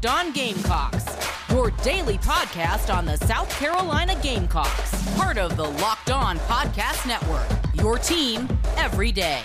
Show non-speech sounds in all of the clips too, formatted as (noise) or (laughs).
Locked On Gamecocks, your daily podcast on the South Carolina Gamecocks, part of the Locked On Podcast Network. Your team every day.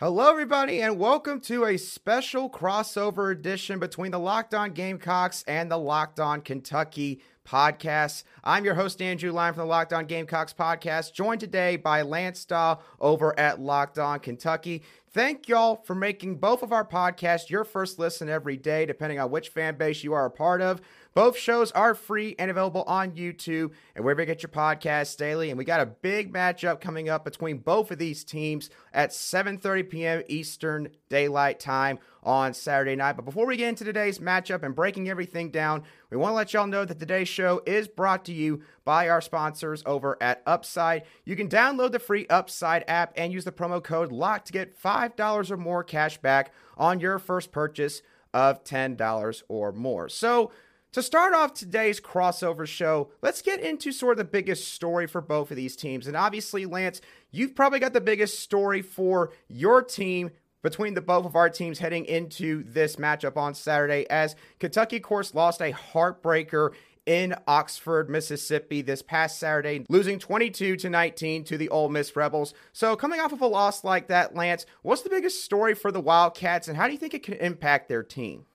Hello, everybody, and welcome to a special crossover edition between the Locked On Gamecocks and the Locked On Kentucky podcast. I'm your host, Andrew Line from the Locked On Gamecocks podcast, joined today by Lance Dawe over at Locked On Kentucky. Thank y'all for making both of our podcasts your first listen every day, depending on which fan base you are a part of. Both shows are free and available on YouTube and wherever you get your podcasts daily. And we got a big matchup coming up between both of these teams at 7:30 p.m. Eastern Daylight Time on Saturday night. But before we get into today's matchup and breaking everything down, we want to let y'all know that today's show is brought to you by our sponsors over at Upside. You can download the free Upside app and use the promo code LOCK to get $5 or more cash back on your first purchase of $10 or more. So, to start off today's crossover show, let's get into sort of the biggest story for both of these teams. And obviously, Lance, you've probably got the biggest story for your team between the both of our teams heading into this matchup on Saturday as Kentucky, course, lost a heartbreaker in Oxford, Mississippi this past Saturday, losing 22 to 19 to the Ole Miss Rebels. So, coming off of a loss like that, Lance, what's the biggest story for the Wildcats and how do you think it can impact their team?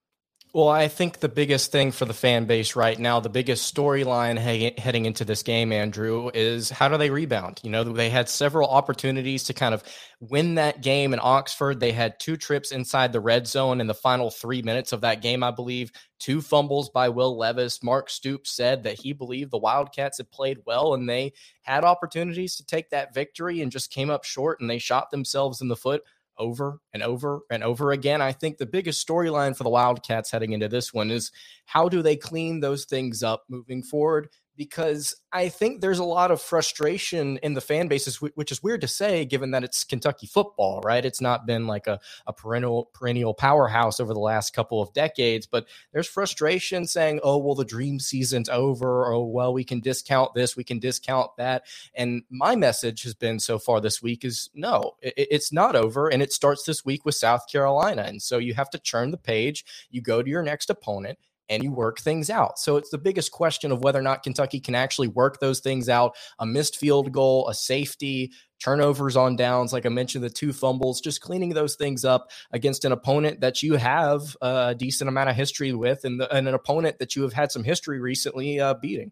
Well, I think the biggest thing for the fan base right now, the biggest storyline he- heading into this game, Andrew, is how do they rebound? You know, they had several opportunities to kind of win that game in Oxford. They had two trips inside the red zone in the final three minutes of that game, I believe. Two fumbles by Will Levis. Mark Stoops said that he believed the Wildcats had played well and they had opportunities to take that victory and just came up short and they shot themselves in the foot over and over and over again. I think the biggest storyline for the Wildcats heading into this one is how do they clean those things up moving forward? Because I think there's a lot of frustration in the fan bases, which is weird to say, given that it's Kentucky football, right? It's not been like a, a perennial perennial powerhouse over the last couple of decades, but there's frustration saying, "Oh, well, the dream season's over," or "Oh, well, we can discount this, we can discount that." And my message has been so far this week is no, it, it's not over, and it starts this week with South Carolina, and so you have to turn the page. You go to your next opponent and you work things out. So it's the biggest question of whether or not Kentucky can actually work those things out. A missed field goal, a safety, turnovers on downs, like I mentioned, the two fumbles, just cleaning those things up against an opponent that you have a decent amount of history with and, the, and an opponent that you have had some history recently uh, beating.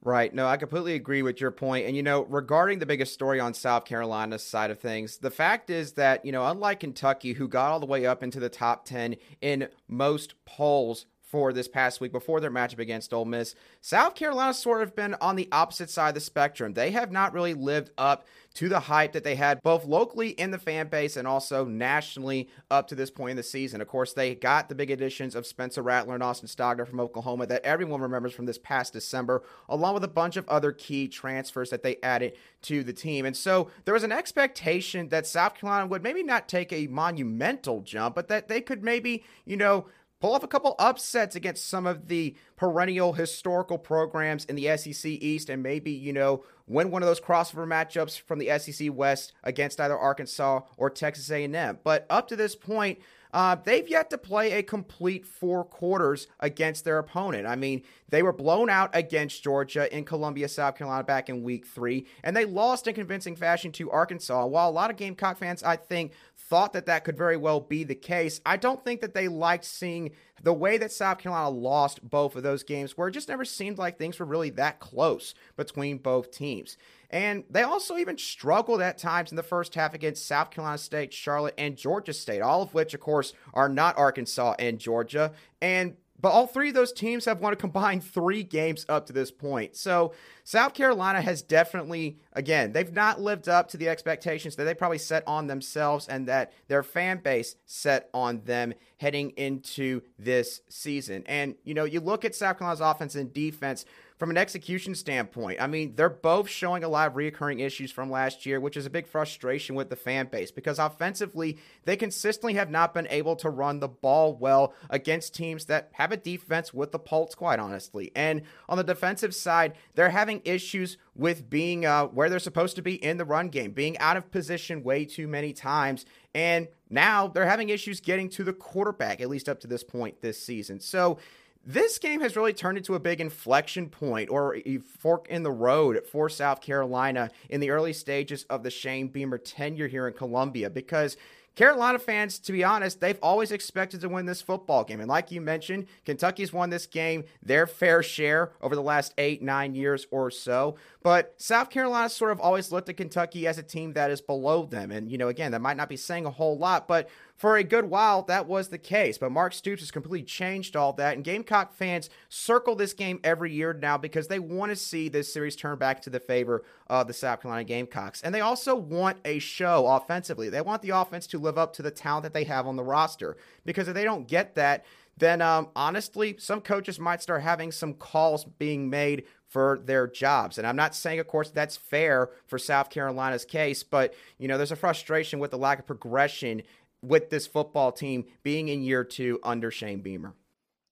Right. No, I completely agree with your point. And, you know, regarding the biggest story on South Carolina's side of things, the fact is that, you know, unlike Kentucky, who got all the way up into the top 10 in most polls for this past week before their matchup against Ole Miss. South Carolina's sort of been on the opposite side of the spectrum. They have not really lived up to the hype that they had both locally in the fan base and also nationally up to this point in the season. Of course, they got the big additions of Spencer Rattler and Austin Stogner from Oklahoma that everyone remembers from this past December, along with a bunch of other key transfers that they added to the team. And so there was an expectation that South Carolina would maybe not take a monumental jump, but that they could maybe, you know, pull off a couple upsets against some of the perennial historical programs in the SEC East and maybe, you know, win one of those crossover matchups from the SEC West against either Arkansas or Texas A&M. But up to this point, uh, they've yet to play a complete four quarters against their opponent. I mean, they were blown out against Georgia in Columbia, South Carolina back in week three, and they lost in convincing fashion to Arkansas. While a lot of Gamecock fans, I think, thought that that could very well be the case, I don't think that they liked seeing the way that South Carolina lost both of those games, where it just never seemed like things were really that close between both teams. And they also even struggled at times in the first half against South Carolina State, Charlotte, and Georgia State, all of which, of course, are not Arkansas and Georgia. And but all three of those teams have won a combined (laughs) three games up to this point. So South Carolina has definitely, again, they've not lived up to the expectations that they probably set on themselves and that their fan base set on them heading into this season. And, you know, you look at South Carolina's offense and defense from an execution standpoint, I mean, they're both showing a lot of reoccurring issues from last year, which is a big frustration with the fan base because offensively, they consistently have not been able to run the ball well against teams that have a defense with the pulse, quite honestly. And on the defensive side, they're having issues with being uh, where they're supposed to be in the run game, being out of position way too many times. And now they're having issues getting to the quarterback, at least up to this point this season. So this game has really turned into a big inflection point or a fork in the road for South Carolina in the early stages of the Shane Beamer tenure here in Columbia because Carolina fans, to be honest, they've always expected to win this football game. And like you mentioned, Kentucky's won this game their fair share over the last eight, nine years or so. But South Carolina sort of always looked at Kentucky as a team that is below them. And, you know, again, that might not be saying a whole lot, but for a good while, that was the case. But Mark Stoops has completely changed all that. And Gamecock fans circle this game every year now because they want to see this series turn back to the favor of the South Carolina Gamecocks. And they also want a show offensively. They want the offense to live up to the talent that they have on the roster. Because if they don't get that, then um, honestly, some coaches might start having some calls being made for their jobs. And I'm not saying, of course, that's fair for South Carolina's case, but you know, there's a frustration with the lack of progression with this football team being in year two under Shane Beamer.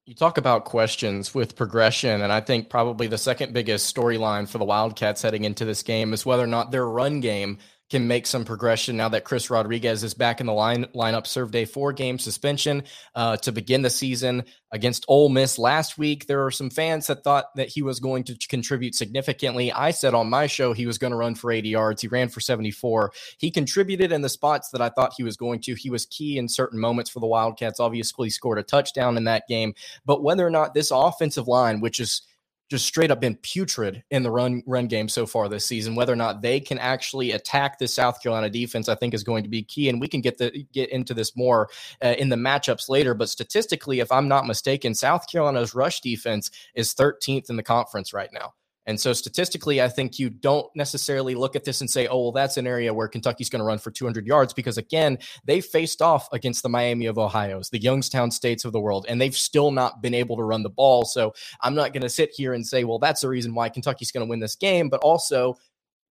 You talk about questions with progression, and I think probably the second biggest storyline for the Wildcats heading into this game is whether or not their run game can make some progression now that Chris Rodriguez is back in the line lineup. Served a four game suspension uh, to begin the season against Ole Miss last week. There are some fans that thought that he was going to contribute significantly. I said on my show he was going to run for 80 yards. He ran for 74. He contributed in the spots that I thought he was going to. He was key in certain moments for the Wildcats. Obviously, scored a touchdown in that game. But whether or not this offensive line, which is just straight up been putrid in the run run game so far this season. Whether or not they can actually attack the South Carolina defense, I think is going to be key. And we can get the get into this more uh, in the matchups later. But statistically, if I'm not mistaken, South Carolina's rush defense is 13th in the conference right now. And so statistically, I think you don't necessarily look at this and say, oh, well, that's an area where Kentucky's going to run for 200 yards because, again, they faced off against the Miami of Ohio's, the Youngstown states of the world, and they've still not been able to run the ball. So I'm not going to sit here and say, well, that's the reason why Kentucky's going to win this game. But also,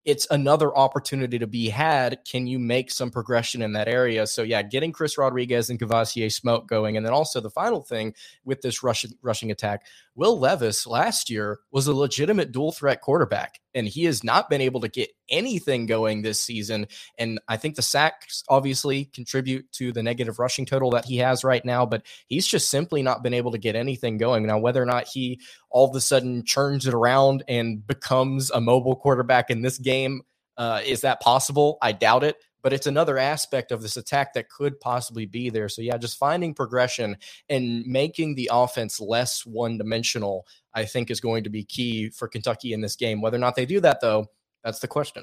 it's another opportunity to be had. Can you make some progression in that area? So yeah, getting Chris Rodriguez and Kavosiey Smoke going, and then also the final thing with this rushing rushing attack, Will Levis last year was a legitimate dual threat quarterback, and he has not been able to get anything going this season. And I think the sacks obviously contribute to the negative rushing total that he has right now, but he's just simply not been able to get anything going. Now, whether or not he all of a sudden churns it around and becomes a mobile quarterback in this game, uh, is that possible? I doubt it but it's another aspect of this attack that could possibly be there. So, yeah, just finding progression and making the offense less one dimensional, I think, is going to be key for Kentucky in this game. Whether or not they do that, though, that's the question.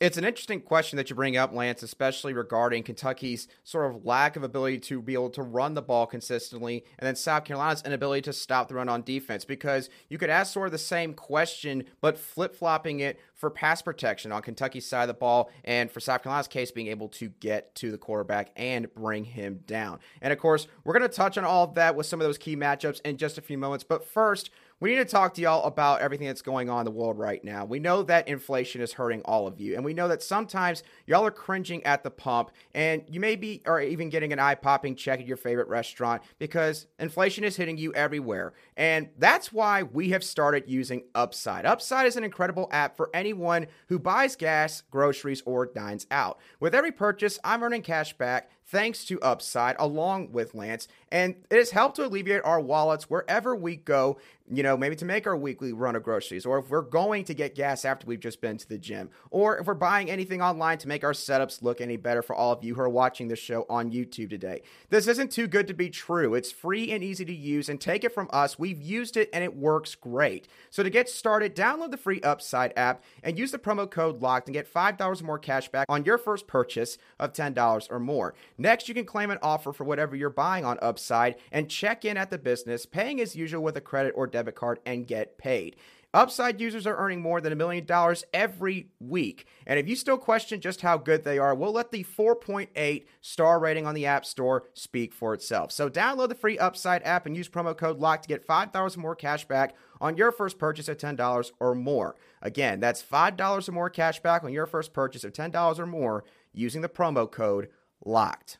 It's an interesting question that you bring up, Lance, especially regarding Kentucky's sort of lack of ability to be able to run the ball consistently, and then South Carolina's inability to stop the run on defense. Because you could ask sort of the same question, but flip flopping it for pass protection on Kentucky's side of the ball, and for South Carolina's case, being able to get to the quarterback and bring him down. And of course, we're going to touch on all of that with some of those key matchups in just a few moments. But first, we need to talk to y'all about everything that's going on in the world right now. We know that inflation is hurting all of you, and we know that sometimes y'all are cringing at the pump, and you may be or even getting an eye popping check at your favorite restaurant because inflation is hitting you everywhere. And that's why we have started using Upside. Upside is an incredible app for anyone who buys gas, groceries, or dines out. With every purchase, I'm earning cash back thanks to Upside, along with Lance. And it has helped to alleviate our wallets wherever we go, you know, maybe to make our weekly run of groceries, or if we're going to get gas after we've just been to the gym, or if we're buying anything online to make our setups look any better for all of you who are watching this show on YouTube today. This isn't too good to be true. It's free and easy to use, and take it from us, we've used it and it works great. So to get started, download the free Upside app and use the promo code LOCKED and get $5 more cash back on your first purchase of $10 or more. Next, you can claim an offer for whatever you're buying on Upside and check in at the business, paying as usual with a credit or debit card, and get paid. Upside users are earning more than a million dollars every week. And if you still question just how good they are, we'll let the 4.8 star rating on the App Store speak for itself. So download the free Upside app and use promo code LOCK to get $5 more cash back on your first purchase of $10 or more. Again, that's $5 or more cash back on your first purchase of $10 or more using the promo code LOCKED.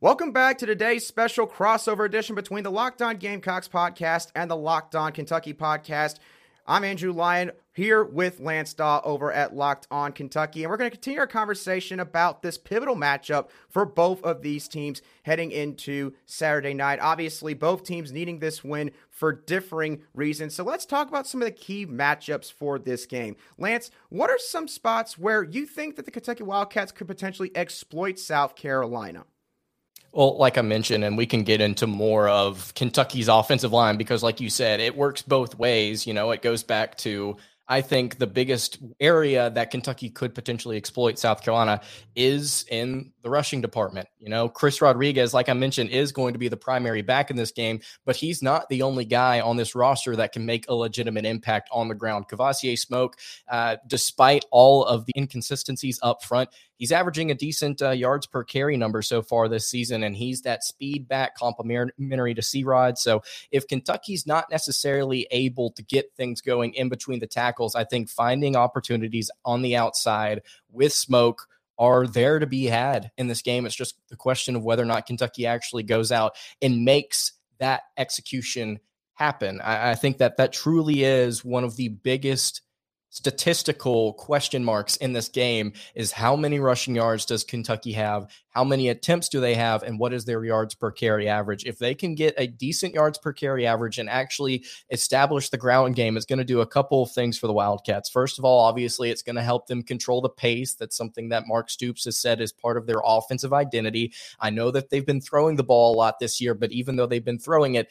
Welcome back to today's special crossover edition between the Locked On Gamecocks podcast and the Locked On Kentucky podcast. I'm Andrew Lyon here with Lance Dawe over at Locked On Kentucky, and we're going to continue our conversation about this pivotal matchup for both of these teams heading into Saturday night. Obviously, both teams needing this win for differing reasons. So let's talk about some of the key matchups for this game. Lance, what are some spots where you think that the Kentucky Wildcats could potentially exploit South Carolina? Well, like I mentioned, and we can get into more of Kentucky's offensive line because, like you said, it works both ways. You know, it goes back to I think the biggest area that Kentucky could potentially exploit South Carolina is in the rushing department. You know, Chris Rodriguez, like I mentioned, is going to be the primary back in this game, but he's not the only guy on this roster that can make a legitimate impact on the ground. Kavosiey Smoke, uh, despite all of the inconsistencies up front, he's averaging a decent uh, yards per carry number so far this season, and he's that speed back complementary to C Rod. So if Kentucky's not necessarily able to get things going in between the tackles, I think finding opportunities on the outside with Smoke are there to be had in this game. It's just the question of whether or not Kentucky actually goes out and makes that execution happen. I, I think that that truly is one of the biggest statistical question marks in this game is how many rushing yards does Kentucky have? How many attempts do they have? And what is their yards per carry average? If they can get a decent yards per carry average and actually establish the ground game, it's going to do a couple of things for the Wildcats. First of all, obviously, it's going to help them control the pace. That's something that Mark Stoops has said is part of their offensive identity. I know that they've been throwing the ball a lot this year, but even though they've been throwing it,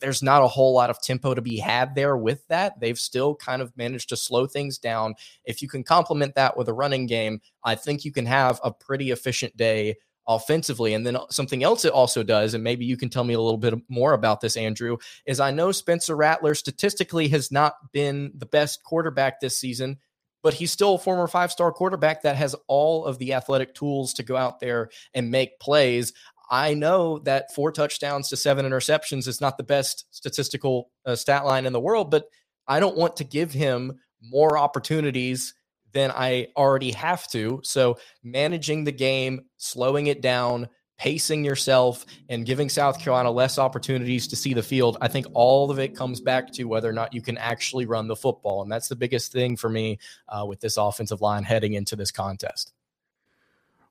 there's not a whole lot of tempo to be had there with that. They've still kind of managed to slow things down. If you can complement that with a running game, I think you can have a pretty efficient day offensively. And then uh, something else it also does, and maybe you can tell me a little bit more about this, Andrew, is I know Spencer Rattler statistically has not been the best quarterback this season, but he's still a former five star quarterback that has all of the athletic tools to go out there and make plays. I know that four touchdowns to seven interceptions is not the best statistical uh, stat line in the world, but I don't want to give him more opportunities than I already have to. So, managing the game, slowing it down, pacing yourself, and giving South Carolina less opportunities to see the field, I think all of it comes back to whether or not you can actually run the football. And that's the biggest thing for me uh, with this offensive line heading into this contest.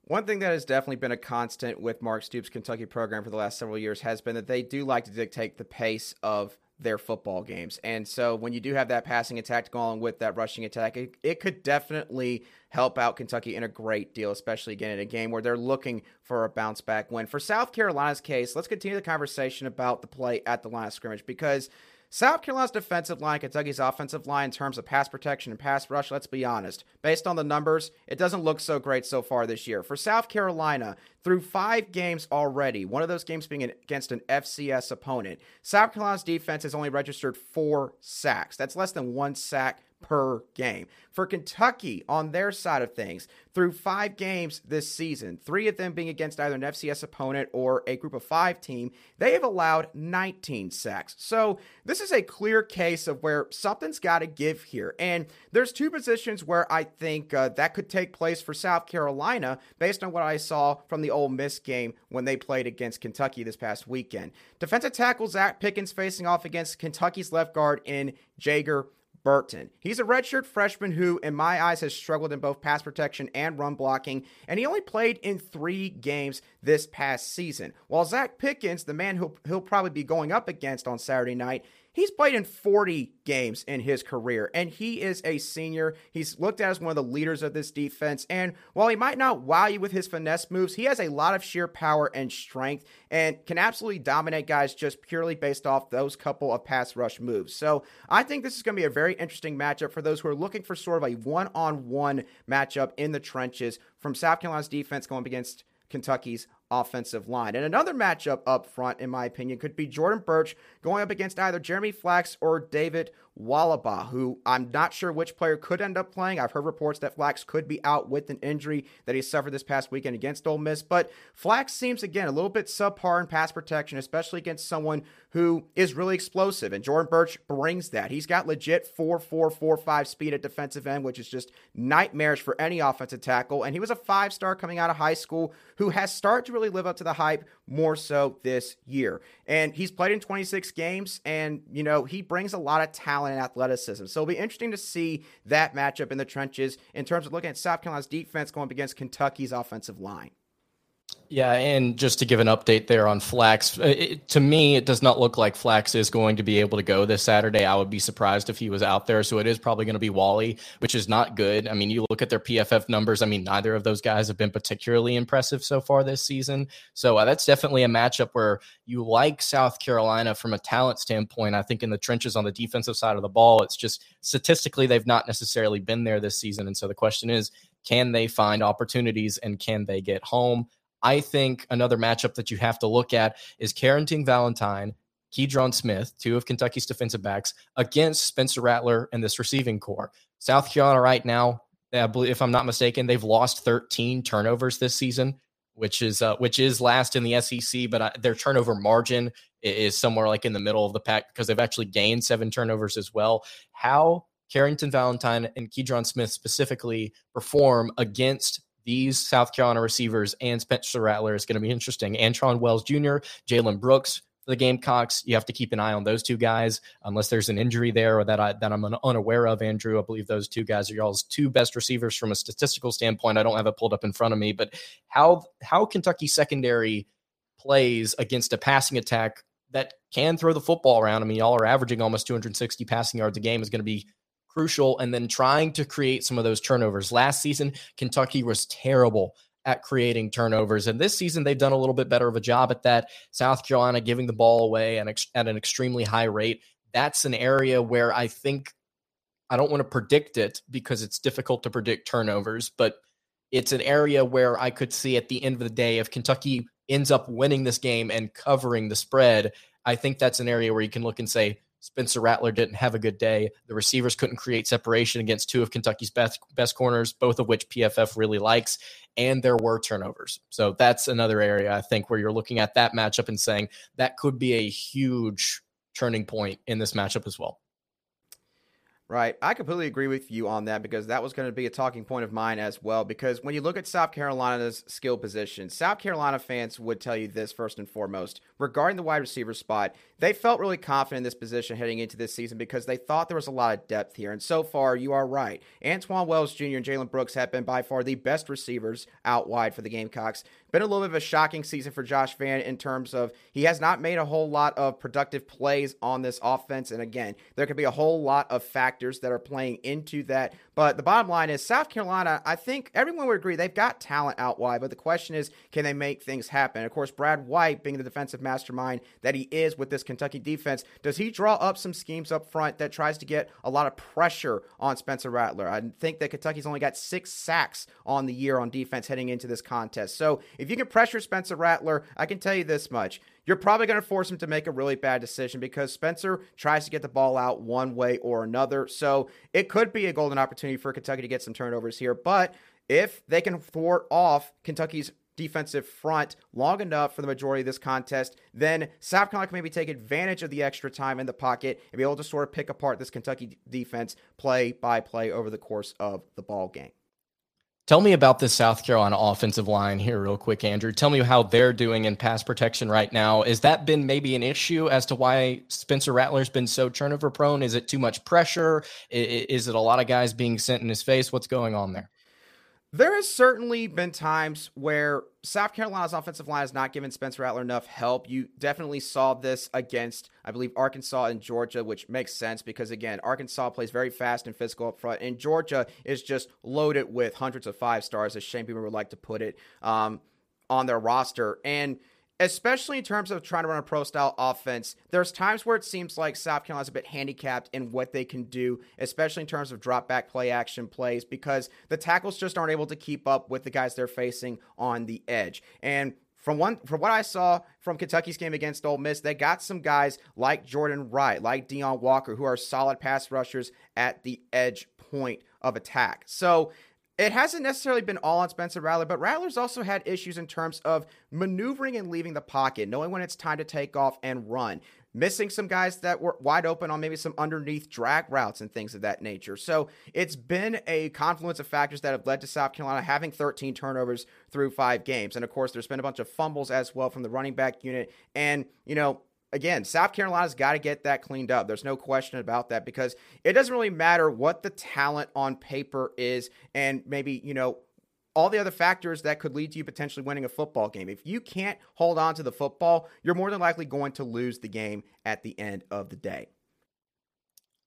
One thing that has definitely been a constant with Mark Stoops' Kentucky program for the last several years has been that they do like to dictate the pace of their football games. And so when you do have that passing attack going with that rushing attack, it, it could definitely help out Kentucky in a great deal, especially again in a game where they're looking for a bounce back win. For South Carolina's case, let's continue the conversation about the play at the line of scrimmage because – South Carolina's defensive line, Kentucky's offensive line in terms of pass protection and pass rush, let's be honest. Based on the numbers, it doesn't look so great so far this year. For South Carolina, through five games already, one of those games being against an FCS opponent, South Carolina's defense has only registered four sacks. That's less than one sack per game. For Kentucky, on their side of things, through five games this season, three of them being against either an FCS opponent or a group of five team, they have allowed 19 sacks. So this is a clear case of where something's got to give here. And there's two positions where I think uh, that could take place for South Carolina based on what I saw from the Ole Miss game when they played against Kentucky this past weekend. Defensive tackle Zacch Pickens facing off against Kentucky's left guard in Jager Burton. He's a redshirt freshman who, in my eyes, has struggled in both pass protection and run blocking, and he only played in three games this past season. While Zacch Pickens, the man who he'll probably be going up against on Saturday night, He's played in 40 games in his career, and he is a senior. He's looked at as one of the leaders of this defense. And while he might not wow you with his finesse moves, he has a lot of sheer power and strength and can absolutely dominate guys just purely based off those couple of pass rush moves. So I think this is going to be a very interesting matchup for those who are looking for sort of a one on one matchup in the trenches from South Carolina's defense going against Kentucky's offensive line. And another matchup up front, in my opinion, could be Jordan Burch going up against either Jeremy Flax or David Wohlabaugh, who I'm not sure which player could end up playing. I've heard reports that Flax could be out with an injury that he suffered this past weekend against Ole Miss, but Flax seems again a little bit subpar in pass protection, especially against someone who is really explosive. And Jordan Burch brings that. He's got legit 4 4 4 5 speed at defensive end, which is just nightmarish for any offensive tackle. And he was a five star coming out of high school who has started to really live up to the hype more so this year. And he's played in 26 games, and, you know, he brings a lot of talent and athleticism. So it'll be interesting to see that matchup in the trenches in terms of looking at South Carolina's defense going up against Kentucky's offensive line. Yeah, and just to give an update there on Flax, uh, it, to me, it does not look like Flax is going to be able to go this Saturday. I would be surprised if he was out there. So it is probably going to be Wally, which is not good. I mean, you look at their PFF numbers. I mean, neither of those guys have been particularly impressive so far this season. So uh, that's definitely a matchup where you like South Carolina from a talent standpoint. I think in the trenches on the defensive side of the ball, it's just statistically, they've not necessarily been there this season. And so the question is, can they find opportunities and can they get home? I think another matchup that you have to look at is Carrington Valentine, Keidron Smith, two of Kentucky's defensive backs, against Spencer Rattler and this receiving core. South Carolina right now, if I'm not mistaken, they've lost 13 turnovers this season, which is uh, which is last in the SEC, but uh, their turnover margin is somewhere like in the middle of the pack because they've actually gained seven turnovers as well. How Carrington Valentine and Keidron Smith specifically perform against these South Carolina receivers and Spencer Rattler is going to be interesting. Antwane Wells Jr., Jalen Brooks for the Gamecocks. You have to keep an eye on those two guys, unless there's an injury there or that I that I'm unaware of. Andrew, I believe those two guys are y'all's two best receivers from a statistical standpoint. I don't have it pulled up in front of me, but how how Kentucky secondary plays against a passing attack that can throw the football around. I mean, y'all are averaging almost 260 passing yards a game is going to be crucial. And then trying to create some of those turnovers. Last season, Kentucky was terrible at creating turnovers. And this season, they've done a little bit better of a job at that. South Carolina giving the ball away at, at an extremely high rate. That's an area where I think I don't want to predict it because it's difficult to predict turnovers, but it's an area where I could see at the end of the day, if Kentucky ends up winning this game and covering the spread, I think that's an area where you can look and say, Spencer Rattler didn't have a good day. The receivers couldn't create separation against two of Kentucky's best best corners, both of which PFF really likes, and there were turnovers. So that's another area I think where you're looking at that matchup and saying that could be a huge turning point in this matchup as well. Right. I completely agree with you on that because that was going to be a talking point of mine as well. Because when you look at South Carolina's skill position, South Carolina fans would tell you this first and foremost. Regarding the wide receiver spot, they felt really confident in this position heading into this season because they thought there was a lot of depth here. And so far, you are right. Antwane Wells Jr. and Jalen Brooks have been by far the best receivers out wide for the Gamecocks. Been a little bit of a shocking season for Josh Vann in terms of he has not made a whole lot of productive plays on this offense. And again, there could be a whole lot of factors that are playing into that. But the bottom line is South Carolina, I think everyone would agree they've got talent out wide. But the question is, can they make things happen? Of course, Brad White, being the defensive mastermind that he is with this Kentucky defense, does he draw up some schemes up front that tries to get a lot of pressure on Spencer Rattler? I think that Kentucky's only got six sacks on the year on defense heading into this contest. So if you can pressure Spencer Rattler, I can tell you this much. You're probably going to force him to make a really bad decision because Spencer tries to get the ball out one way or another. So it could be a golden opportunity for Kentucky to get some turnovers here. But if they can thwart off Kentucky's defensive front long enough for the majority of this contest, then South Carolina can maybe take advantage of the extra time in the pocket and be able to sort of pick apart this Kentucky defense play by play over the course of the ball game. Tell me about this South Carolina offensive line here, real quick, Andrew. Tell me how they're doing in pass protection right now. Has that been maybe an issue as to why Spencer Rattler's been so turnover prone? Is it too much pressure? Is it a lot of guys being sent in his face? What's going on there? There has certainly been times where South Carolina's offensive line has not given Spencer Rattler enough help. You definitely saw this against, I believe, Arkansas and Georgia, which makes sense because, again, Arkansas plays very fast and physical up front, and Georgia is just loaded with hundreds of five stars, as Shane Beamer would like to put it, um, on their roster. And – especially in terms of trying to run a pro style offense, there's times where it seems like South Carolina's a bit handicapped in what they can do, especially in terms of drop back play action plays, because the tackles just aren't able to keep up with the guys they're facing on the edge. And from one from what I saw from Kentucky's game against Ole Miss, they got some guys like Jordan Wright, like Deone Walker, who are solid pass rushers at the edge point of attack. So it hasn't necessarily been all on Spencer Rattler, but Rattler's also had issues in terms of maneuvering and leaving the pocket, knowing when it's time to take off and run missing some guys that were wide open on maybe some underneath drag routes and things of that nature. So it's been a confluence of factors that have led to South Carolina having 13 turnovers through five games. And of course, there's been a bunch of fumbles as well from the running back unit. And, you know, again, South Carolina's got to get that cleaned up. There's no question about that because it doesn't really matter what the talent on paper is and maybe, you know, all the other factors that could lead to you potentially winning a football game. If you can't hold on to the football, you're more than likely going to lose the game at the end of the day.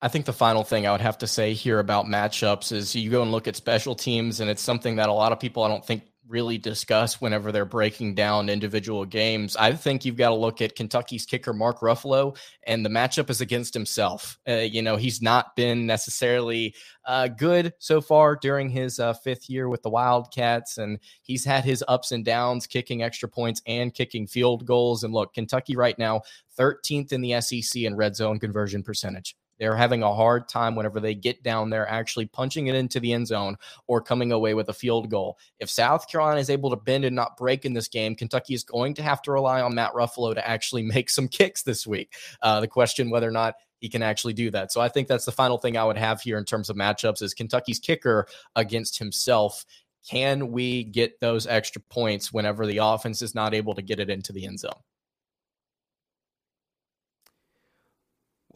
I think the final thing I would have to say here about matchups is you go and look at special teams, and it's something that a lot of people I don't think really discuss whenever they're breaking down individual games. I think you've got to look at Kentucky's kicker, Mark Ruffolo, and the matchup is against himself. Uh, you know, he's not been necessarily uh, good so far during his uh, fifth year with the Wildcats, and he's had his ups and downs, kicking extra points and kicking field goals. And look, Kentucky right now, 13th in the SEC in red zone conversion percentage. They're having a hard time whenever they get down there actually punching it into the end zone or coming away with a field goal. If South Carolina is able to bend and not break in this game, Kentucky is going to have to rely on Matt Ruffolo to actually (laughs) make some kicks this week. Uh, the question whether or not he can actually do that. So I think that's the final thing I would have here in terms of matchups is Kentucky's kicker against himself. Can we get those extra points whenever the offense is not able to get it into the end zone?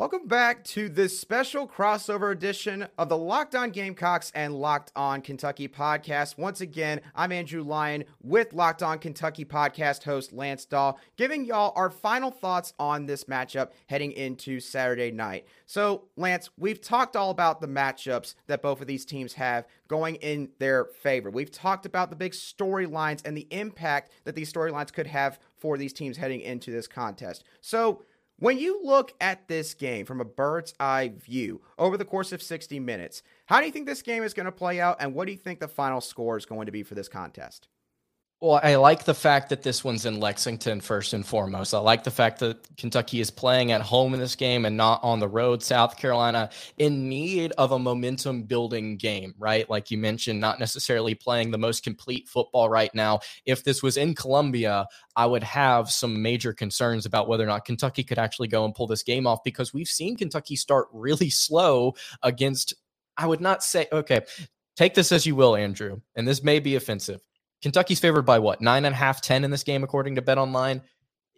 Welcome back to this special crossover edition of the Locked On Gamecocks and Locked On Kentucky podcast. Once again, I'm Andrew Lyon with Locked On Kentucky podcast host Lance Dawe, giving y'all our final thoughts on this matchup heading into Saturday night. So, Lance, we've talked all about the matchups that both of these teams have going in their favor. We've talked about the big storylines and the impact that these storylines could have for these teams heading into this contest. So, when you look at this game from a bird's eye view over the course of 60 minutes, how do you think this game is going to play out, and what do you think the final score is going to be for this contest? Well, I like the fact that this one's in Lexington first and foremost. I like the fact that Kentucky is playing at home in this game and not on the road. South Carolina in need of a momentum building game, right? Like you mentioned, not necessarily playing the most complete football right now. If this was in Columbia, I would have some major concerns about whether or not Kentucky could actually go and pull this game off because we've seen Kentucky start really slow against, I would not say, okay, take this as you will, Andrew, and this may be offensive. Kentucky's favored by what nine and a half, ten in this game, according to Bet Online.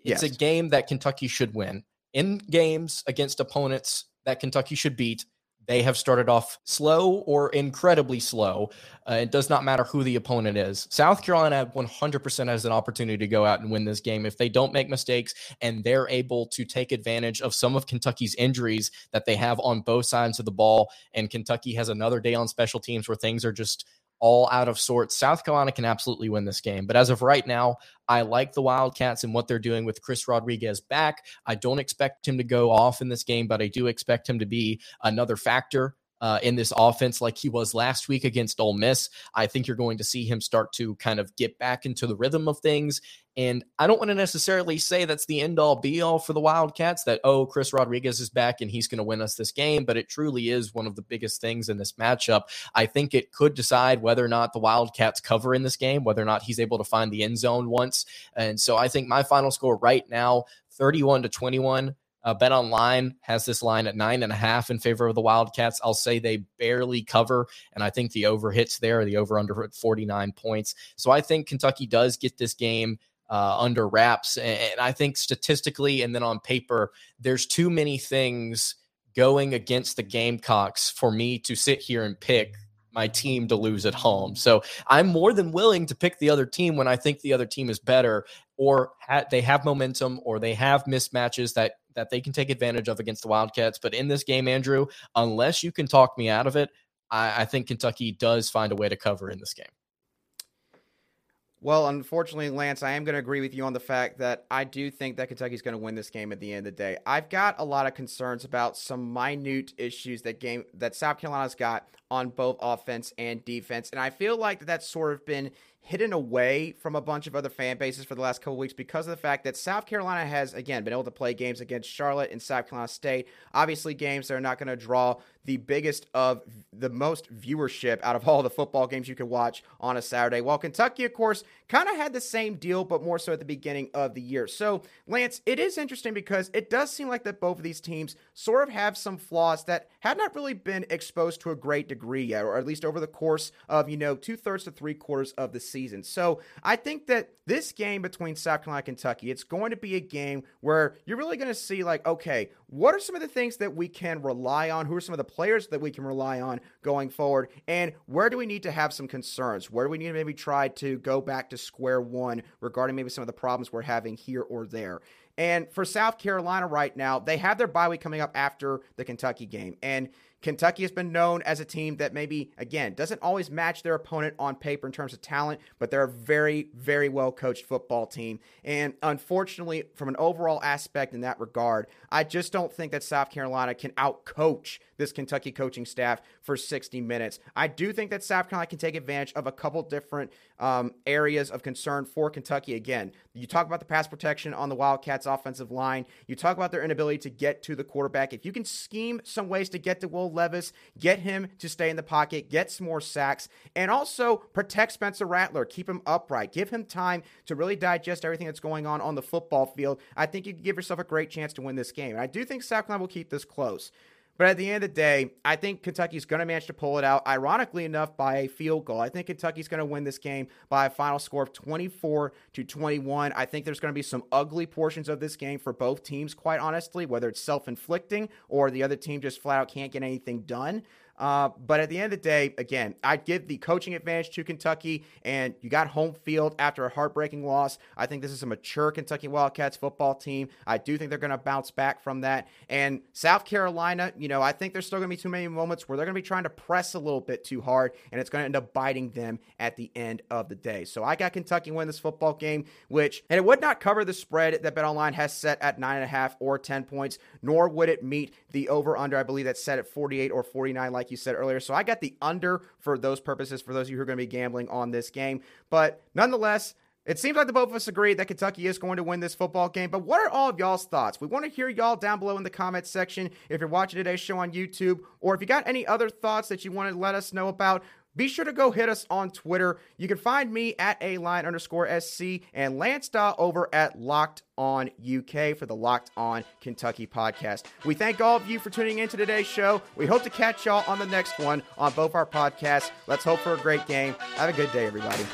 It's yes. a game that Kentucky should win. In games against opponents that Kentucky should beat, they have started off slow or incredibly slow. Uh, it does not matter who the opponent is. South Carolina 100% has an opportunity to go out and win this game if they don't make mistakes and they're able to take advantage of some of Kentucky's injuries that they have on both sides of the ball. And Kentucky has another day on special teams where things are just all out of sorts. South Carolina can absolutely win this game. But as of right now, I like the Wildcats and what they're doing with Chris Rodriguez back. I don't expect him to go off in this game, but I do expect him to be another factor uh, in this offense like he was last week against Ole Miss. I think you're going to see him start to kind of get back into the rhythm of things. And I don't want to necessarily say that's the end all be all for the Wildcats that, oh, Chris Rodriguez is back and he's going to win us this game, but it truly is one of the biggest things in this matchup. I think it could decide whether or not the Wildcats cover in this game, whether or not he's able to find the end zone once. And so I think my final score right now, 31 to 21 uh, Bet Online has this line at nine and a half in favor of the Wildcats. I'll say they barely cover, and I think the over hits there, the over under at 49 points. So I think Kentucky does get this game uh, under wraps. And I think statistically and then on paper, there's too many things going against the Gamecocks for me to sit here and pick my team to lose at home. So I'm more than willing to pick the other team when I think the other team is better or ha- they have momentum or they have mismatches that that they can take advantage of against the Wildcats. But in this game, Andrew, unless you can talk me out of it, I, I think Kentucky does find a way to cover in this game. Well, unfortunately, Lance, I am going to agree with you on the fact that I do think that Kentucky's going to win this game at the end of the day. I've got a lot of concerns about some minute issues that game that South Carolina's got on both offense and defense, and I feel like that's sort of been hidden away from a bunch of other fan bases for the last couple weeks because of the fact that South Carolina has again been able to play games against Charlotte and South Carolina State. Obviously, games that are not going to draw the biggest of the most viewership out of all the football games you can watch on a Saturday. While Kentucky, of course, kind of had the same deal, but more so at the beginning of the year. So, Lance, it is interesting because it does seem like that both of these teams sort of have some flaws that had not really been exposed to a great degree yet, or at least over the course of, you know, two thirds to three quarters of the season. So, I think that this game between South Carolina and Kentucky, it's going to be a game where you're really going to see, like, okay, what are some of the things that we can rely on? Who are some of the players that we can rely on going forward? And where do we need to have some concerns? Where do we need to maybe try to go back to square one regarding maybe some of the problems we're having here or there? And for South Carolina right now, they have their bye week coming up after the Kentucky game. And Kentucky has been known as a team that maybe, again, doesn't always match their opponent on paper in terms of talent, but they're a very, very well coached football team. And unfortunately, from an overall aspect in that regard, I just don't think that South Carolina can outcoach this Kentucky coaching staff for 60 minutes. I do think that South Carolina can take advantage of a couple different um, areas of concern for Kentucky. Again, you talk about the pass protection on the Wildcats offensive line. You talk about their inability to get to the quarterback. If you can scheme some ways to get to Will Levis, get him to stay in the pocket, get some more sacks, and also protect Spencer Rattler, keep him upright, give him time to really digest everything that's going on on the football field. I think you can give yourself a great chance to win this game. And I do think South Carolina will keep this close. But at the end of the day, I think Kentucky's going to manage to pull it out, ironically enough, by a field goal. I think Kentucky's going to win this game by a final score of 24 to 21. I think there's going to be some ugly portions of this game for both teams, quite honestly, whether it's self inflicting or the other team just flat out can't get anything done. Uh, but at the end of the day, again, I'd give the coaching advantage to Kentucky, and you got home field after a heartbreaking loss. I think this is a mature Kentucky Wildcats football team. I do think they're going to bounce back from that. And South Carolina, you know, I think there's still going to be too many moments where they're going to be trying to press a little bit too hard, and it's going to end up biting them at the end of the day. So I got Kentucky win this football game, which, and it would not cover the spread that BetOnline has set at 9.5 or 10 points, nor would it meet the over under, I believe that's set at 48 or 49, like you said earlier. So I got the under for those purposes for those of you who are going to be gambling on this game. But nonetheless, it seems like the both of us agree that Kentucky is going to win this football game, but what are all of y'all's thoughts? We want to hear y'all down below in the comments section if you're watching today's show on YouTube, or if you got any other thoughts that you want to let us know about. Be sure to go hit us on Twitter. You can find me at a line underscore SC and Lance Dawe over at Locked On UK for the Locked On Kentucky podcast. We thank all of you for tuning in to today's show. We hope to catch y'all on the next one on both our podcasts. Let's hope for a great game. Have a good day, everybody.